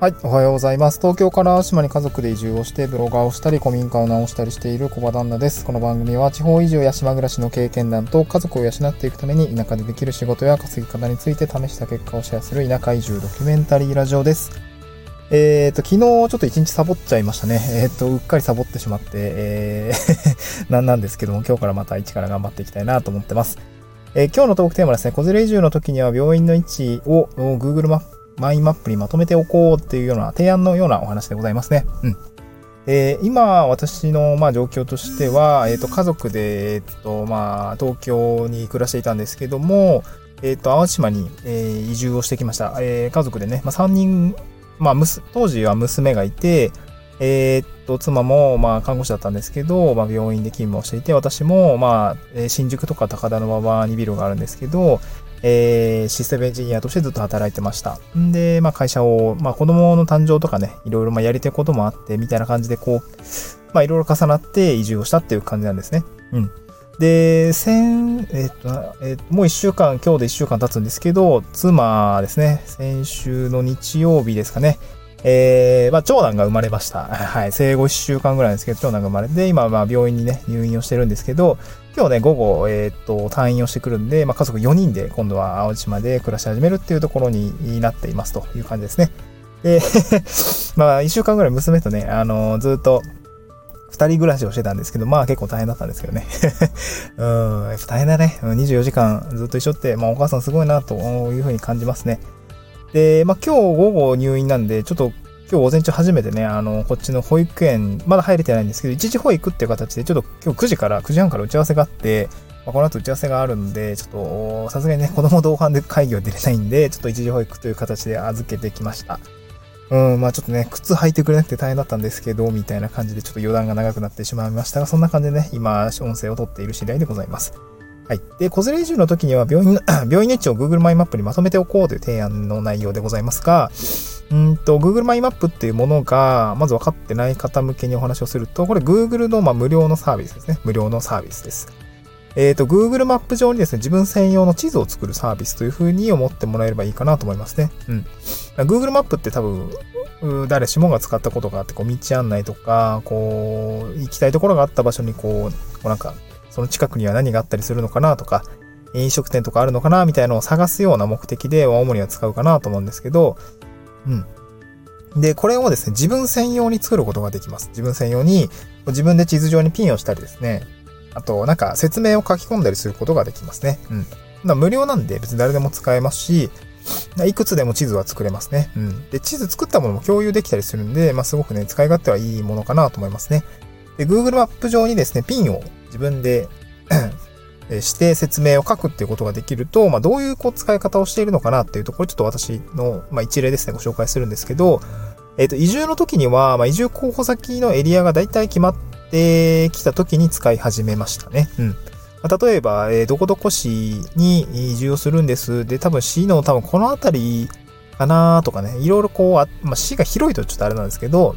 はい、おはようございます。東京から島に家族で移住をして、ブロガーをしたり、古民家を直したりしている小場旦那です。この番組は地方移住や島暮らしの経験談と家族を養っていくために田舎でできる仕事や稼ぎ方について試した結果をシェアする田舎移住ドキュメンタリーラジオです。えっ、ー、と、昨日ちょっと一日サボっちゃいましたね。えっ、と、うっかりサボってしまって、えー なんなんですけども、今日からまた一から頑張っていきたいなと思ってます。えー、今日のトークテーマですね、子連れ移住の時には病院の位置を Google マップマインマップにまとめておこうっていうような提案のようなお話でございますね。うん。えー、今、私の、まあ、状況としては、えっ、ー、と、家族で、えっ、ー、と、まあ、東京に暮らしていたんですけども、えっ、と、淡路島に、え移住をしてきました。え家族でね、まあ、3人、まあ、当時は娘がいて、えっと、妻も、まあ、看護師だったんですけど、まあ、病院で勤務をしていて、私も、まあ、新宿とか高田馬場にビルがあるんですけど、えー、システムエンジニアとしてずっと働いてました。んで、まあ会社を、まあ子供の誕生とかね、いろいろまあやりたいこともあって、みたいな感じでこう、まあいろいろ重なって移住をしたっていう感じなんですね。うん。で、先、えっ、と、えー、もう一週間、今日で一週間経つんですけど、妻ですね、先週の日曜日ですかね、えー、まあ、長男が生まれました。はい。生後1週間ぐらいですけど、長男が生まれて、今、まあ、病院にね、入院をしてるんですけど、今日ね、午後、えー、っと、退院をしてくるんで、まあ、家族4人で、今度は青島で暮らし始めるっていうところになっていますという感じですね。で、まあ、1週間ぐらい娘とね、あのー、ずっと、二人暮らしをしてたんですけど、まあ結構大変だったんですけどね。うん、大変だね。24時間ずっと一緒って、まあお母さんすごいなというふうに感じますね。で、まあ、今日午後入院なんで、ちょっと今日午前中初めてね、あの、こっちの保育園、まだ入れてないんですけど、一時保育っていう形で、ちょっと今日9時から、9時半から打ち合わせがあって、まあ、この後打ち合わせがあるんで、ちょっと、さすがにね、子供同伴で会議は出れないんで、ちょっと一時保育という形で預けてきました。うん、まあちょっとね、靴履いてくれなくて大変だったんですけど、みたいな感じでちょっと余談が長くなってしまいましたが、そんな感じでね、今、音声を撮っている次第でございます。はい。で、子連れ移住の時には病院の、病院の位置を Google マイマップにまとめておこうという提案の内容でございますが、うんと、Google マイマップっていうものが、まず分かってない方向けにお話をすると、これ Google のま無料のサービスですね。無料のサービスです。えっ、ー、と、Google マップ上にですね、自分専用の地図を作るサービスという風に思ってもらえればいいかなと思いますね。うん。Google マップって多分、誰しもが使ったことがあって、こう、道案内とか、こう、行きたいところがあった場所に、こう、こうなんか、その近くには何があったりするのかなとか、飲食店とかあるのかなみたいなのを探すような目的で、主には使うかなと思うんですけど、うん。で、これをですね、自分専用に作ることができます。自分専用に、自分で地図上にピンをしたりですね、あと、なんか説明を書き込んだりすることができますね。うん。ま無料なんで別に誰でも使えますし、いくつでも地図は作れますね。うん。で、地図作ったものも共有できたりするんで、まあ、すごくね、使い勝手はいいものかなと思いますね。で、Google マップ上にですね、ピンを自分で して説明を書くっていうことができると、まあ、どういうこう使い方をしているのかなっていうところ、ちょっと私の、まあ、一例ですね、ご紹介するんですけど、えっ、ー、と、移住の時には、まあ、移住候補先のエリアが大体決まってきた時に使い始めましたね。うん。まあ、例えば、えー、どこどこ市に移住をするんです。で、多分市の多分この辺りかなとかね、いろいろこう、あまあ、市が広いとちょっとあれなんですけど、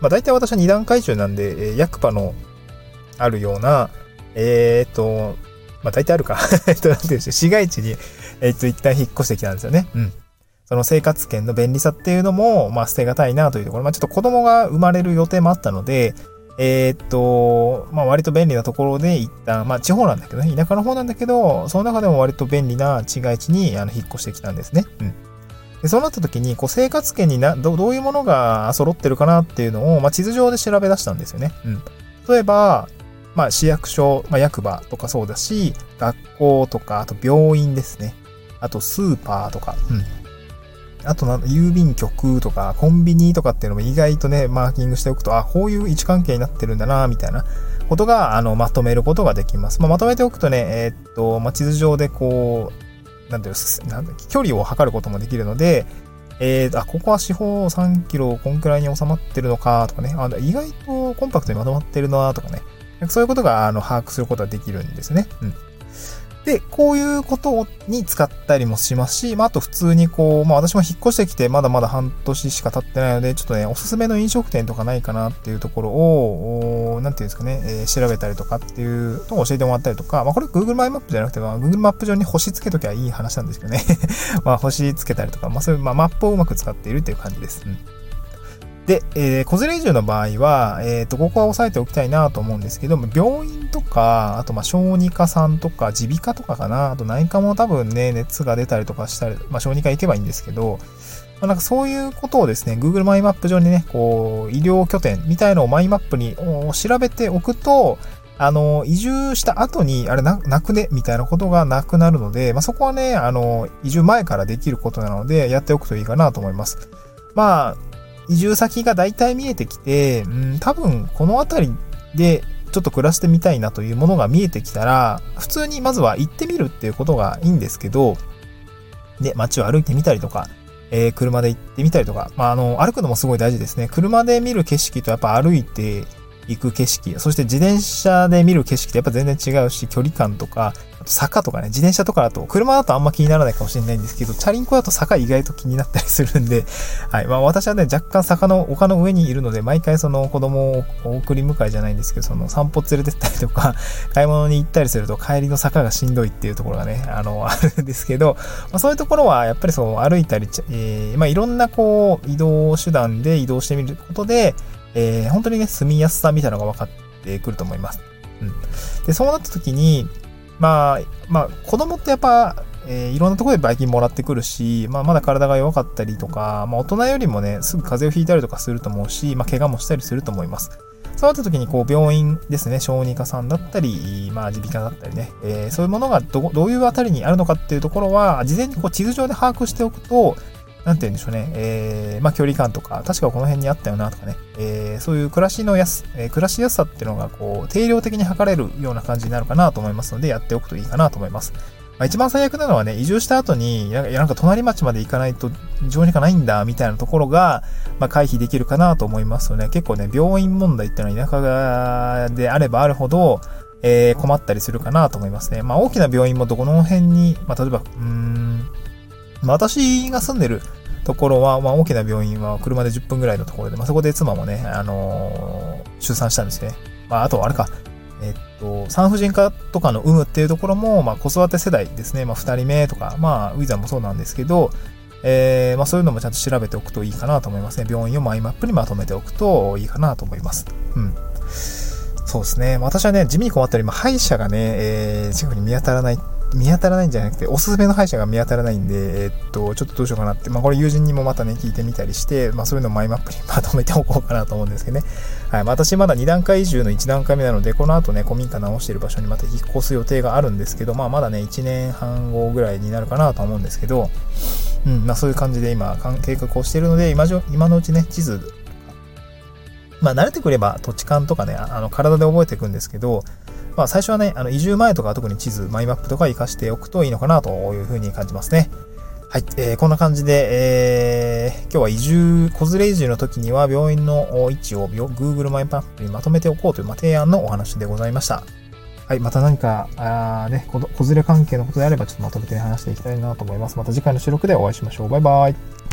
まあ、大体私は二段階中なんで、えー、役場のあるような、えー、っと、まあ、大体あるか。えっと、なんていうんでしょう、市街地に、えっと、一旦引っ越してきたんですよね。うん。その生活圏の便利さっていうのも、まあ、捨てがたいなというところ。まあ、ちょっと子供が生まれる予定もあったので、えー、っと、まあ、割と便利なところで一旦、まあ、地方なんだけどね、田舎の方なんだけど、その中でも割と便利な市街地にあの引っ越してきたんですね。うん。で、そうなった時に、こう、生活圏にな、どどういうものが揃ってるかなっていうのを、まあ、地図上で調べ出したんですよね。うん。例えば、まあ、市役所、まあ、役場とかそうだし、学校とか、あと病院ですね。あとスーパーとか、うん。あと、郵便局とか、コンビニとかっていうのも意外とね、マーキングしておくと、あ、こういう位置関係になってるんだな、みたいなことが、あの、まとめることができます。まあ、まとめておくとね、えー、っと、まあ、地図上でこう、なんていうなんだ距離を測ることもできるので、えー、あ、ここは四方3キロこんくらいに収まってるのかとかね、あ意外とコンパクトにまとまってるなとかね、そういうことが、あの、把握することができるんですね。うん。で、こういうことに使ったりもしますし、まあ、あと普通にこう、まあ私も引っ越してきてまだまだ半年しか経ってないので、ちょっとね、おすすめの飲食店とかないかなっていうところを、なんていうんですかね、えー、調べたりとかっていうのを教えてもらったりとか、まあこれ Google マイマップじゃなくて、まあ、Google マップ上に星つけときゃいい話なんですけどね。まあ星つけたりとか、まあそういう、まあ、マップをうまく使っているっていう感じです。うんで、えー、子連れ移住の場合は、えっ、ー、と、ここは押さえておきたいなと思うんですけども、病院とか、あと、まあ、小児科さんとか、耳鼻科とかかな、あと内科も多分ね、熱が出たりとかしたり、まあ、小児科行けばいいんですけど、まあ、なんかそういうことをですね、Google マイマップ上にね、こう、医療拠点みたいのをマイマップに調べておくと、あの、移住した後に、あれな、なくね、みたいなことがなくなるので、まあ、そこはね、あの、移住前からできることなので、やっておくといいかなと思います。まあ、移住先が大体見えてきて、うん、多分この辺りでちょっと暮らしてみたいなというものが見えてきたら、普通にまずは行ってみるっていうことがいいんですけど、で、街を歩いてみたりとか、えー、車で行ってみたりとか、まあ、あの、歩くのもすごい大事ですね。車で見る景色とやっぱ歩いて行く景色、そして自転車で見る景色ってやっぱ全然違うし、距離感とか、坂とかね、自転車とかだと、車だとあんま気にならないかもしれないんですけど、チャリンコだと坂意外と気になったりするんで、はい。まあ私はね、若干坂の丘の上にいるので、毎回その子供を送り迎えじゃないんですけど、その散歩連れてったりとか、買い物に行ったりすると帰りの坂がしんどいっていうところがね、あの、あるんですけど、まあそういうところはやっぱりそう歩いたり、えー、まあいろんなこう移動手段で移動してみることで、えー、本当にね、住みやすさみたいなのが分かってくると思います。うん。で、そうなった時に、まあ、まあ、子供ってやっぱ、えー、いろんなところでばい菌もらってくるし、まあ、まだ体が弱かったりとか、まあ、大人よりもね、すぐ風邪をひいたりとかすると思うし、まあ、怪我もしたりすると思います。そうなった時に、こう、病院ですね、小児科さんだったり、まあ、耳鼻科だったりね、えー、そういうものがど、どういうあたりにあるのかっていうところは、事前にこう、地図上で把握しておくと、なんて言うんでしょうね、えー、まあ、距離感とか、確かこの辺にあったよなとかね、えー、そういう暮らしのやす、えー、暮らしやすさっていうのが、こう、定量的に測れるような感じになるかなと思いますので、やっておくといいかなと思います。まあ、一番最悪なのはね、移住した後に、いや、なんか隣町まで行かないと、上にかないんだ、みたいなところが、まあ、回避できるかなと思いますよね。結構ね、病院問題っていうのは田舎であればあるほど、えー、困ったりするかなと思いますね。まあ、大きな病院もどこの辺に、まあ、例えば、うーん、私が住んでるところは、まあ、大きな病院は車で10分ぐらいのところで、まあ、そこで妻もね、あのー、出産したんですね。まあ、あと、あれか、えっと、産婦人科とかの有無っていうところも、まあ、子育て世代ですね。まあ、2人目とか、まあ、ウィザーもそうなんですけど、えー、まあ、そういうのもちゃんと調べておくといいかなと思いますね。病院をマイマップにまとめておくといいかなと思います。うん。そうですね。私はね、地味に困ったり、まあ、歯医者がね、えー、近くに見当たらない見当たらないんじゃなくて、おすすめの歯医者が見当たらないんで、えっと、ちょっとどうしようかなって、まあこれ友人にもまたね、聞いてみたりして、まあそういうのをマイマップに まとめておこうかなと思うんですけどね。はい。まあ私まだ2段階移住の1段階目なので、この後ね、古民家直してる場所にまた引っ越す予定があるんですけど、まあまだね、1年半後ぐらいになるかなと思うんですけど、うん、まあそういう感じで今、計画をしてるので、今今のうちね、地図まあ慣れてくれば土地勘とかね、あの体で覚えていくんですけど、まあ最初はね、あの移住前とか特に地図、マイマップとか活かしておくといいのかなというふうに感じますね。はい、えー、こんな感じで、えー、今日は移住、子連れ移住の時には病院の位置を Google マイマップにまとめておこうという、まあ、提案のお話でございました。はい、また何か、あね、子連れ関係のことであればちょっとまとめて話していきたいなと思います。また次回の収録でお会いしましょう。バイバイ。